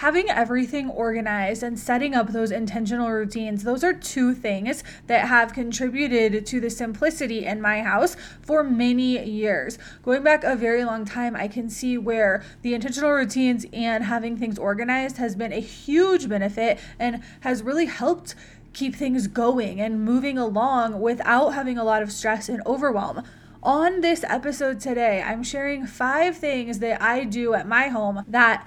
having everything organized and setting up those intentional routines, those are two things that have contributed to the simplicity in my house for many years. Going back a very long time, I can see where the intentional routines and having things organized has been a huge benefit and has really helped keep things going and moving along without having a lot of stress and overwhelm. On this episode today, I'm sharing five things that I do at my home that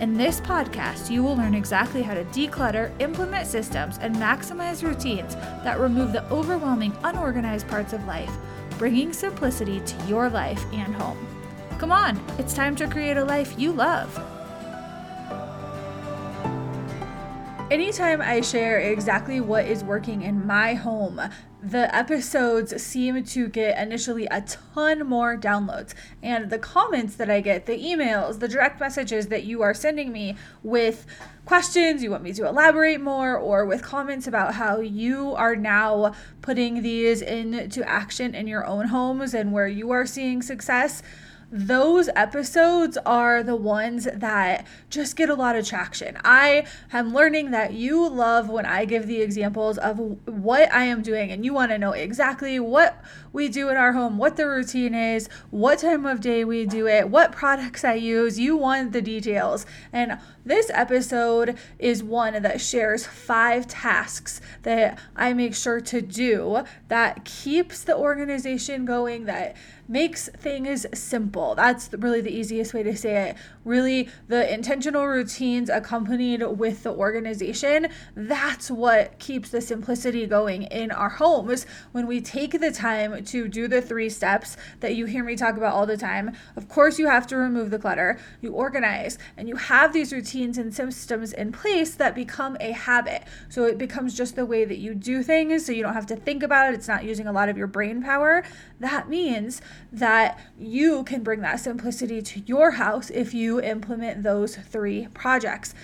In this podcast, you will learn exactly how to declutter, implement systems, and maximize routines that remove the overwhelming, unorganized parts of life, bringing simplicity to your life and home. Come on, it's time to create a life you love. Anytime I share exactly what is working in my home, the episodes seem to get initially a ton more downloads. And the comments that I get, the emails, the direct messages that you are sending me with questions, you want me to elaborate more, or with comments about how you are now putting these into action in your own homes and where you are seeing success those episodes are the ones that just get a lot of traction. I am learning that you love when I give the examples of what I am doing, and you want to know exactly what we do in our home, what the routine is, what time of day we do it, what products I use. You want the details. And this episode is one that shares five tasks that I make sure to do that keeps the organization going, that makes things simple. That's really the easiest way to say it. Really, the intentional routines accompanied with the organization, that's what keeps the simplicity going in our homes when we take the time to do the three steps that you hear me talk about all the time. Of course, you have to remove the clutter, you organize, and you have these routines and systems in place that become a habit. So it becomes just the way that you do things, so you don't have to think about it. It's not using a lot of your brain power. That means that you can bring that simplicity to your house if you implement those three projects.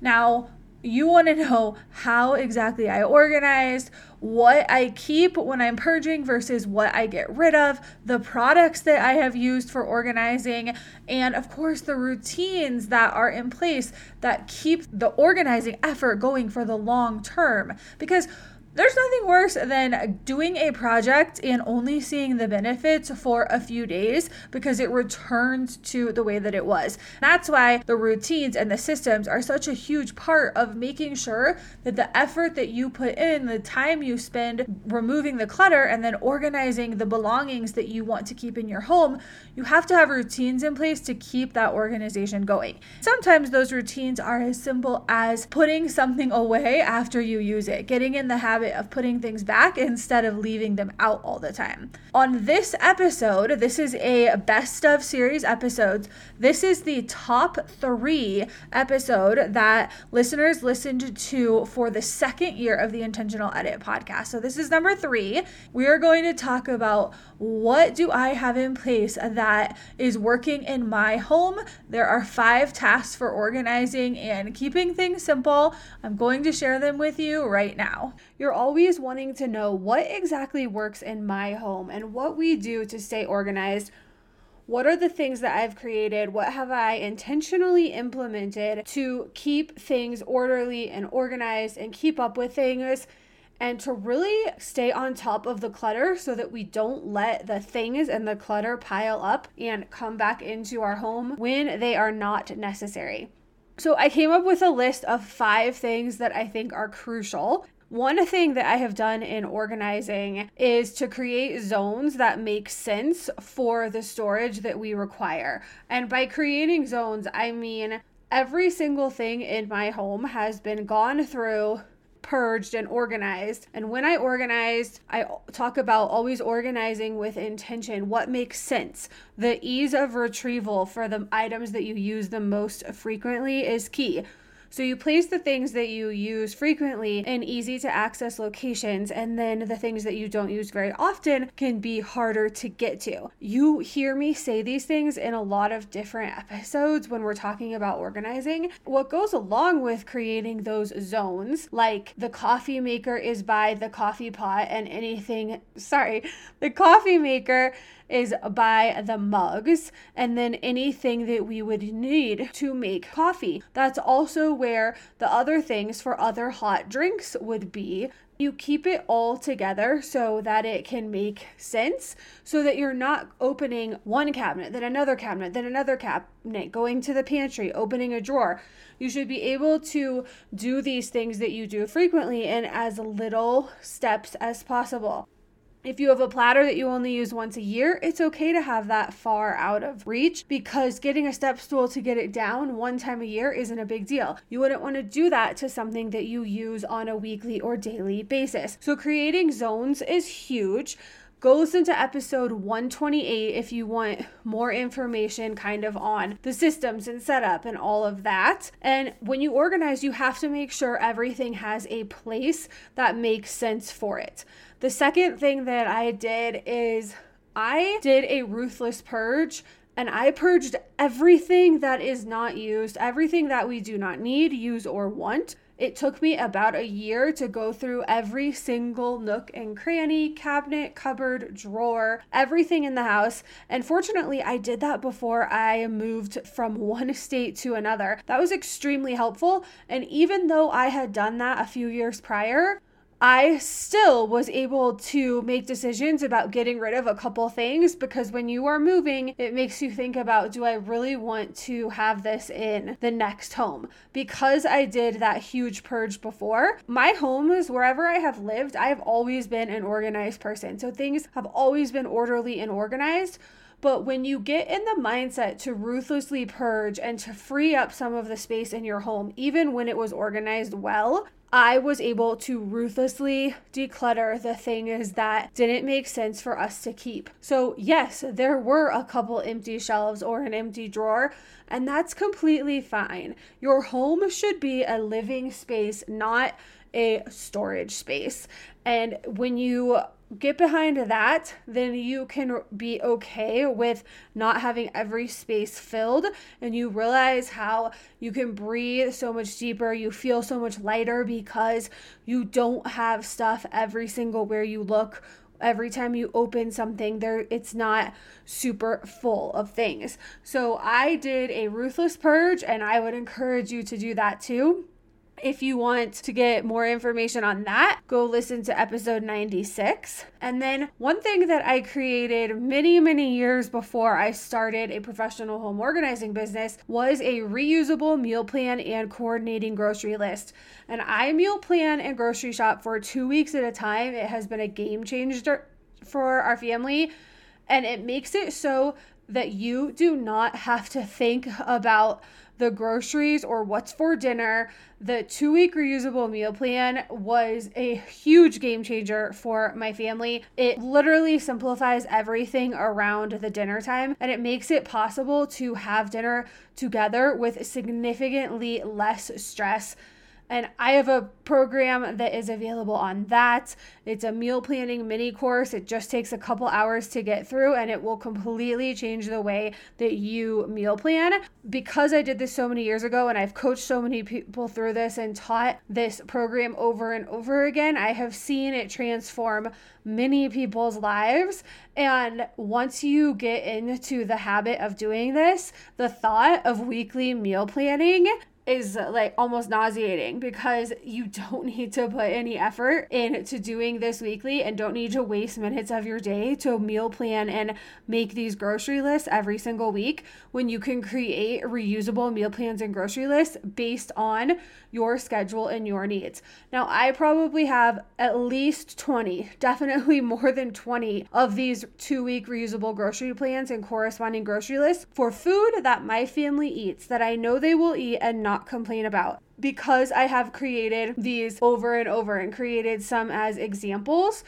Now, you want to know how exactly I organized, what I keep when I'm purging versus what I get rid of, the products that I have used for organizing, and of course, the routines that are in place that keep the organizing effort going for the long term. Because there's nothing worse than doing a project and only seeing the benefits for a few days because it returns to the way that it was. That's why the routines and the systems are such a huge part of making sure that the effort that you put in, the time you spend removing the clutter and then organizing the belongings that you want to keep in your home, you have to have routines in place to keep that organization going. Sometimes those routines are as simple as putting something away after you use it, getting in the habit habit of putting things back instead of leaving them out all the time. On this episode, this is a best of series episodes. This is the top three episode that listeners listened to for the second year of the Intentional Edit podcast. So this is number three. We are going to talk about what do I have in place that is working in my home. There are five tasks for organizing and keeping things simple. I'm going to share them with you right now. You're always wanting to know what exactly works in my home and what we do to stay organized. What are the things that I've created? What have I intentionally implemented to keep things orderly and organized and keep up with things? and to really stay on top of the clutter so that we don't let the things and the clutter pile up and come back into our home when they are not necessary. So, I came up with a list of five things that I think are crucial One thing that I have done in organizing is to create zones that make sense for the storage that we require. And by creating zones, I mean every single thing in my home has been gone through purged and organized. And when I organized, I talk about always organizing with intention. What makes sense? The ease of retrieval for the items that you use the most frequently is key. So you place the things that you use frequently in easy to access locations, and then the things that you don't use very often can be harder to get to. You hear me say these things in a lot of different episodes when we're talking about organizing. What goes along with creating those zones, like the coffee maker is by the coffee pot, and anything, sorry, the coffee maker is by the mugs and then anything that we would need to make coffee. That's also where the other things for other hot drinks would be. You keep it all together so that it can make sense, so that you're not opening one cabinet, then another cabinet, then another cabinet, going to the pantry, opening a drawer. You should be able to do these things that you do frequently in as little steps as possible. If you have a platter that you only use once a year, it's okay to have that far out of reach because getting a step stool to get it down one time a year isn't a big deal. You wouldn't want to do that to something that you use on a weekly or daily basis. So, creating zones is huge. Go listen to episode 128 if you want more information kind of on the systems and setup and all of that. And when you organize, you have to make sure everything has a place that makes sense for it. The second thing that I did is I did a ruthless purge and I purged everything that is not used, everything that we do not need, use, or want. It took me about a year to go through every single nook and cranny, cabinet, cupboard, drawer, everything in the house. And fortunately, I did that before I moved from one state to another. That was extremely helpful. And even though I had done that a few years prior, I still was able to make decisions about getting rid of a couple things because when you are moving, it makes you think about do I really want to have this in the next home? Because I did that huge purge before, my homes, wherever I have lived, I've always been an organized person. So things have always been orderly and organized. But when you get in the mindset to ruthlessly purge and to free up some of the space in your home, even when it was organized well, I was able to ruthlessly declutter the things that didn't make sense for us to keep. So, yes, there were a couple empty shelves or an empty drawer, and that's completely fine. Your home should be a living space, not a storage space. And when you get behind that, then you can be okay with not having every space filled and you realize how you can breathe so much deeper. You feel so much lighter because you don't have stuff every single where you look. Every time you open something, there it's not super full of things. So I did a ruthless purge and I would encourage you to do that too. If you want to get more information on that, go listen to episode 96. And then, one thing that I created many, many years before I started a professional home organizing business was a reusable meal plan and coordinating grocery list. And I meal plan and grocery shop for two weeks at a time. It has been a game changer for our family. And it makes it so that you do not have to think about the groceries or what's for dinner. The two week reusable meal plan was a huge game changer for my family. It literally simplifies everything around the dinner time and it makes it possible to have dinner together with significantly less stress and I have a program that is available on that. It's a meal planning mini course. It just takes a couple hours to get through and it will completely change the way that you meal plan. Because I did this so many years ago and I've coached so many people through this and taught this program over and over again, I have seen it transform many people's lives. And once you get into the habit of doing this, the thought of weekly meal planning is like almost nauseating because you don't need to put any effort into doing this weekly and don't need to waste minutes of your day to meal plan and make these grocery lists every single week when you can create reusable meal plans and grocery lists based on your schedule and your needs. Now, I probably have at least 20, definitely more than 20 of these two week reusable grocery plans and corresponding grocery lists for food that my family eats that I know they will eat and not complain about because I have created these over and over and created some as examples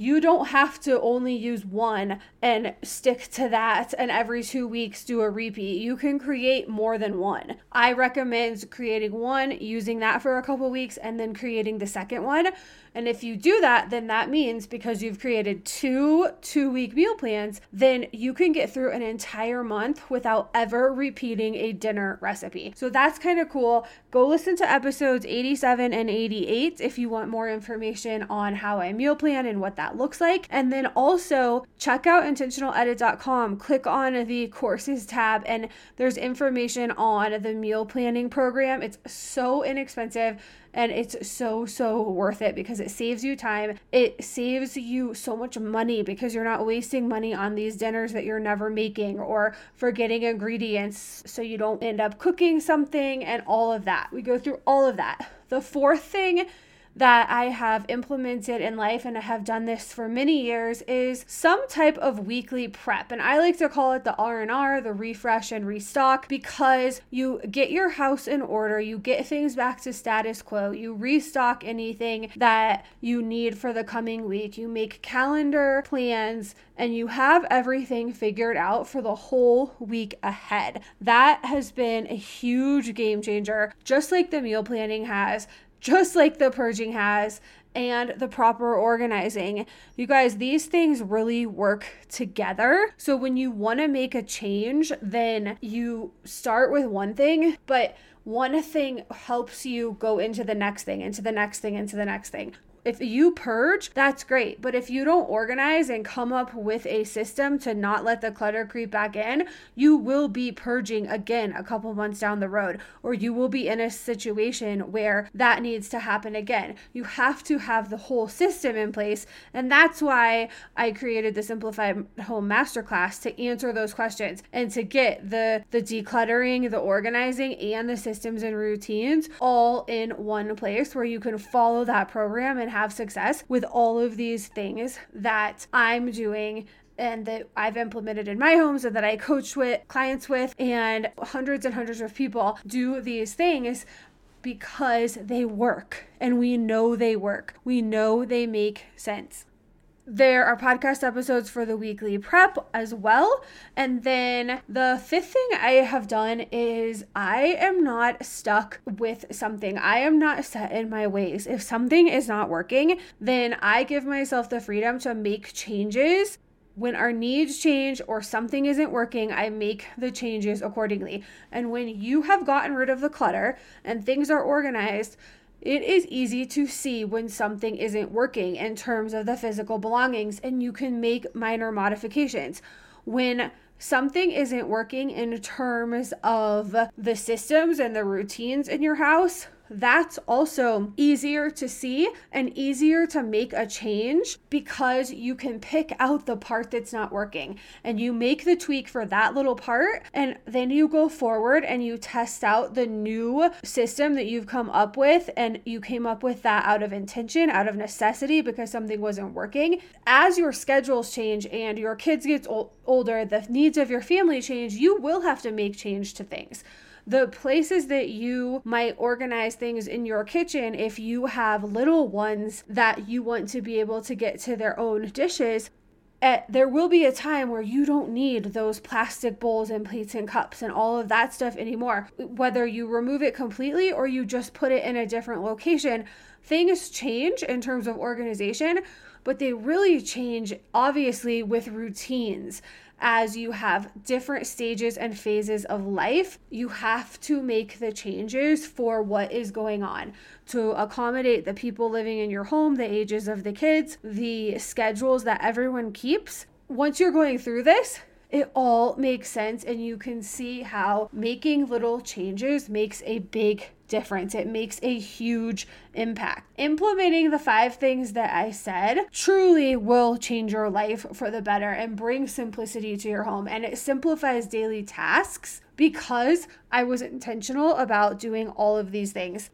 you don't have to only use one and stick to that and every two weeks do a repeat. You can create more than one. I recommend creating one, using that for a couple weeks, and then creating the second one and if you do that, then that means because you've created two two week meal plans, then you can get through an entire month without ever repeating a dinner recipe. So that's kind of cool. Go listen to episodes 87 and 88 if you want more information on how I meal plan and what that looks like. And then also check out intentionaledit.com, click on the courses tab, and there's information on the meal planning program. It's so inexpensive and it's so so worth it because it saves you time. It saves you so much money because you're not wasting money on these dinners that you're never making or forgetting ingredients so you don't end up cooking something and all of that. We go through all of that. The fourth thing that I have implemented in life and I have done this for many years is some type of weekly prep and I like to call it the R&R, the refresh and restock because you get your house in order, you get things back to status quo, you restock anything that you need for the coming week, you make calendar plans and you have everything figured out for the whole week ahead. That has been a huge game changer, just like the meal planning has just like the purging has and the proper organizing. You guys, these things really work together. So when you want to make a change, then you start with one thing, but one thing helps you go into the next thing, into the next thing, into the next thing. If you purge, that's great. But if you don't organize and come up with a system to not let the clutter creep back in, you will be purging again a couple months down the road, or you will be in a situation where that needs to happen again. You have to have the whole system in place. And that's why I created the Simplified Home Masterclass to answer those questions and to get the, the decluttering, the organizing, and the systems and routines all in one place where you can follow that program and and have success with all of these things that I'm doing and that I've implemented in my homes and that I coach with clients with and hundreds and hundreds of people do these things because they work and we know they work. We know they make sense. There are podcast episodes for the weekly prep as well. And then the fifth thing I have done is I am not stuck with something. I am not set in my ways. If something is not working, then I give myself the freedom to make changes when our needs change or something isn't working, I make the changes accordingly. And when you have gotten rid of the clutter and things are organized, it is easy to see when something isn't working in terms of the physical belongings, and you can make minor modifications. When something isn't working in terms of the systems and the routines in your house, that's also easier to see and easier to make a change because you can pick out the part that's not working and you make the tweak for that little part and then you go forward and you test out the new system that you've come up with and you came up with that out of intention, out of necessity because something wasn't working. As your schedules change and your kids get older, the needs of your family change, you will have to make change to things the places that you might organize things in your kitchen if you have little ones that you want to be able to get to their own dishes at, there will be a time where you don't need those plastic bowls and plates and cups and all of that stuff anymore. Whether you remove it completely or you just put it in a different location, things change in terms of organization, but they really change obviously with routines as you have different stages and phases of life, you have to make the changes for what is going on to accommodate the people living in your home, the ages of the kids, the schedules that everyone keeps. Once you're going through this, it all makes sense and you can see how making little changes makes a big difference. It makes a huge impact. Implementing the five things that I said truly will change your life for the better and bring simplicity to your home. And it simplifies daily tasks because I was intentional about doing all of these things.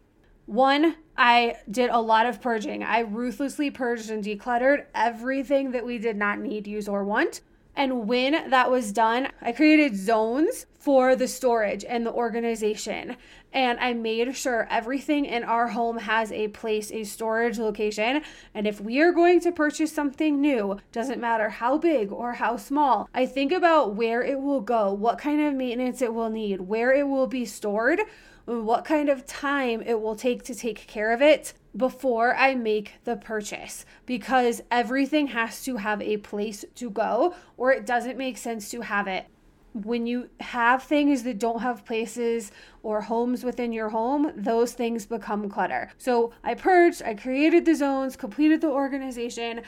One, I did a lot of purging. I ruthlessly purged and decluttered everything that we did not need, use, or want. And when that was done, I created zones for the storage and the organization. And I made sure everything in our home has a place, a storage location. And if we are going to purchase something new, doesn't matter how big or how small, I think about where it will go, what kind of maintenance it will need, where it will be stored what kind of time it will take to take care of it before I make the purchase because everything has to have a place to go or it doesn't make sense to have it. When you have things that don't have places or homes within your home, those things become clutter. So I purged, I created the zones, completed the organization.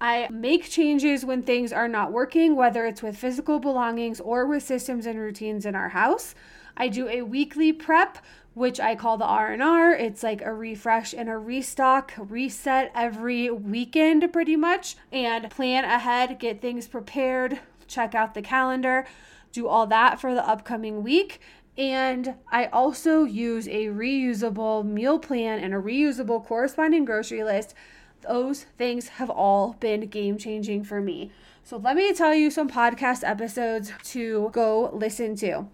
I make changes when things are not working, whether it's with physical belongings or with systems and routines in our house. I do a weekly prep which I call the R&R. It's like a refresh and a restock, reset every weekend pretty much and plan ahead, get things prepared, check out the calendar, do all that for the upcoming week. And I also use a reusable meal plan and a reusable corresponding grocery list. Those things have all been game changing for me. So, let me tell you some podcast episodes to go listen to.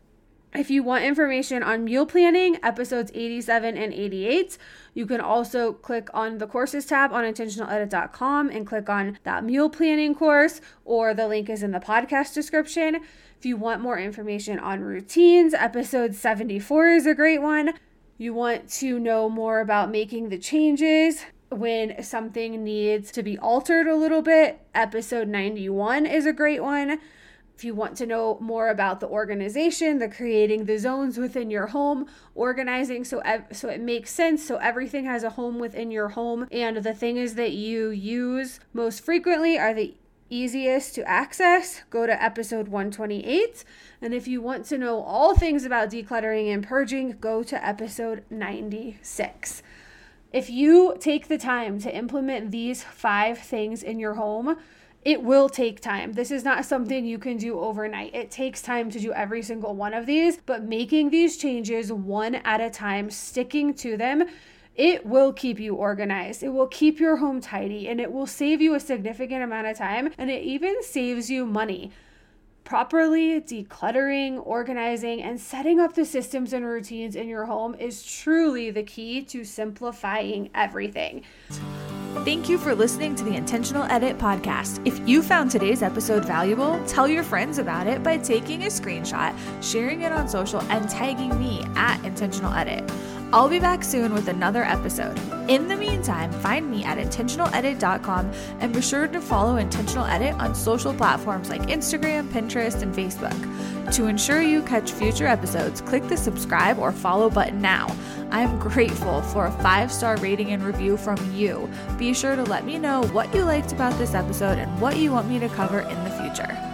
If you want information on meal planning, episodes 87 and 88, you can also click on the courses tab on intentionaledit.com and click on that meal planning course, or the link is in the podcast description. If you want more information on routines, episode 74 is a great one. You want to know more about making the changes when something needs to be altered a little bit, episode 91 is a great one. If you want to know more about the organization, the creating the zones within your home, organizing so ev- so it makes sense so everything has a home within your home and the things that you use most frequently are the easiest to access, go to episode 128. And if you want to know all things about decluttering and purging, go to episode 96. If you take the time to implement these five things in your home, it will take time. This is not something you can do overnight. It takes time to do every single one of these, but making these changes one at a time, sticking to them, it will keep you organized. It will keep your home tidy and it will save you a significant amount of time and it even saves you money. Properly decluttering, organizing, and setting up the systems and routines in your home is truly the key to simplifying everything. Thank you for listening to the Intentional Edit podcast. If you found today's episode valuable, tell your friends about it by taking a screenshot, sharing it on social, and tagging me at Intentional Edit. I'll be back soon with another episode. In the meantime, find me at intentionaledit.com and be sure to follow Intentional Edit on social platforms like Instagram, Pinterest, and Facebook. To ensure you catch future episodes, click the subscribe or follow button now. I am grateful for a five star rating and review from you. Be sure to let me know what you liked about this episode and what you want me to cover in the future.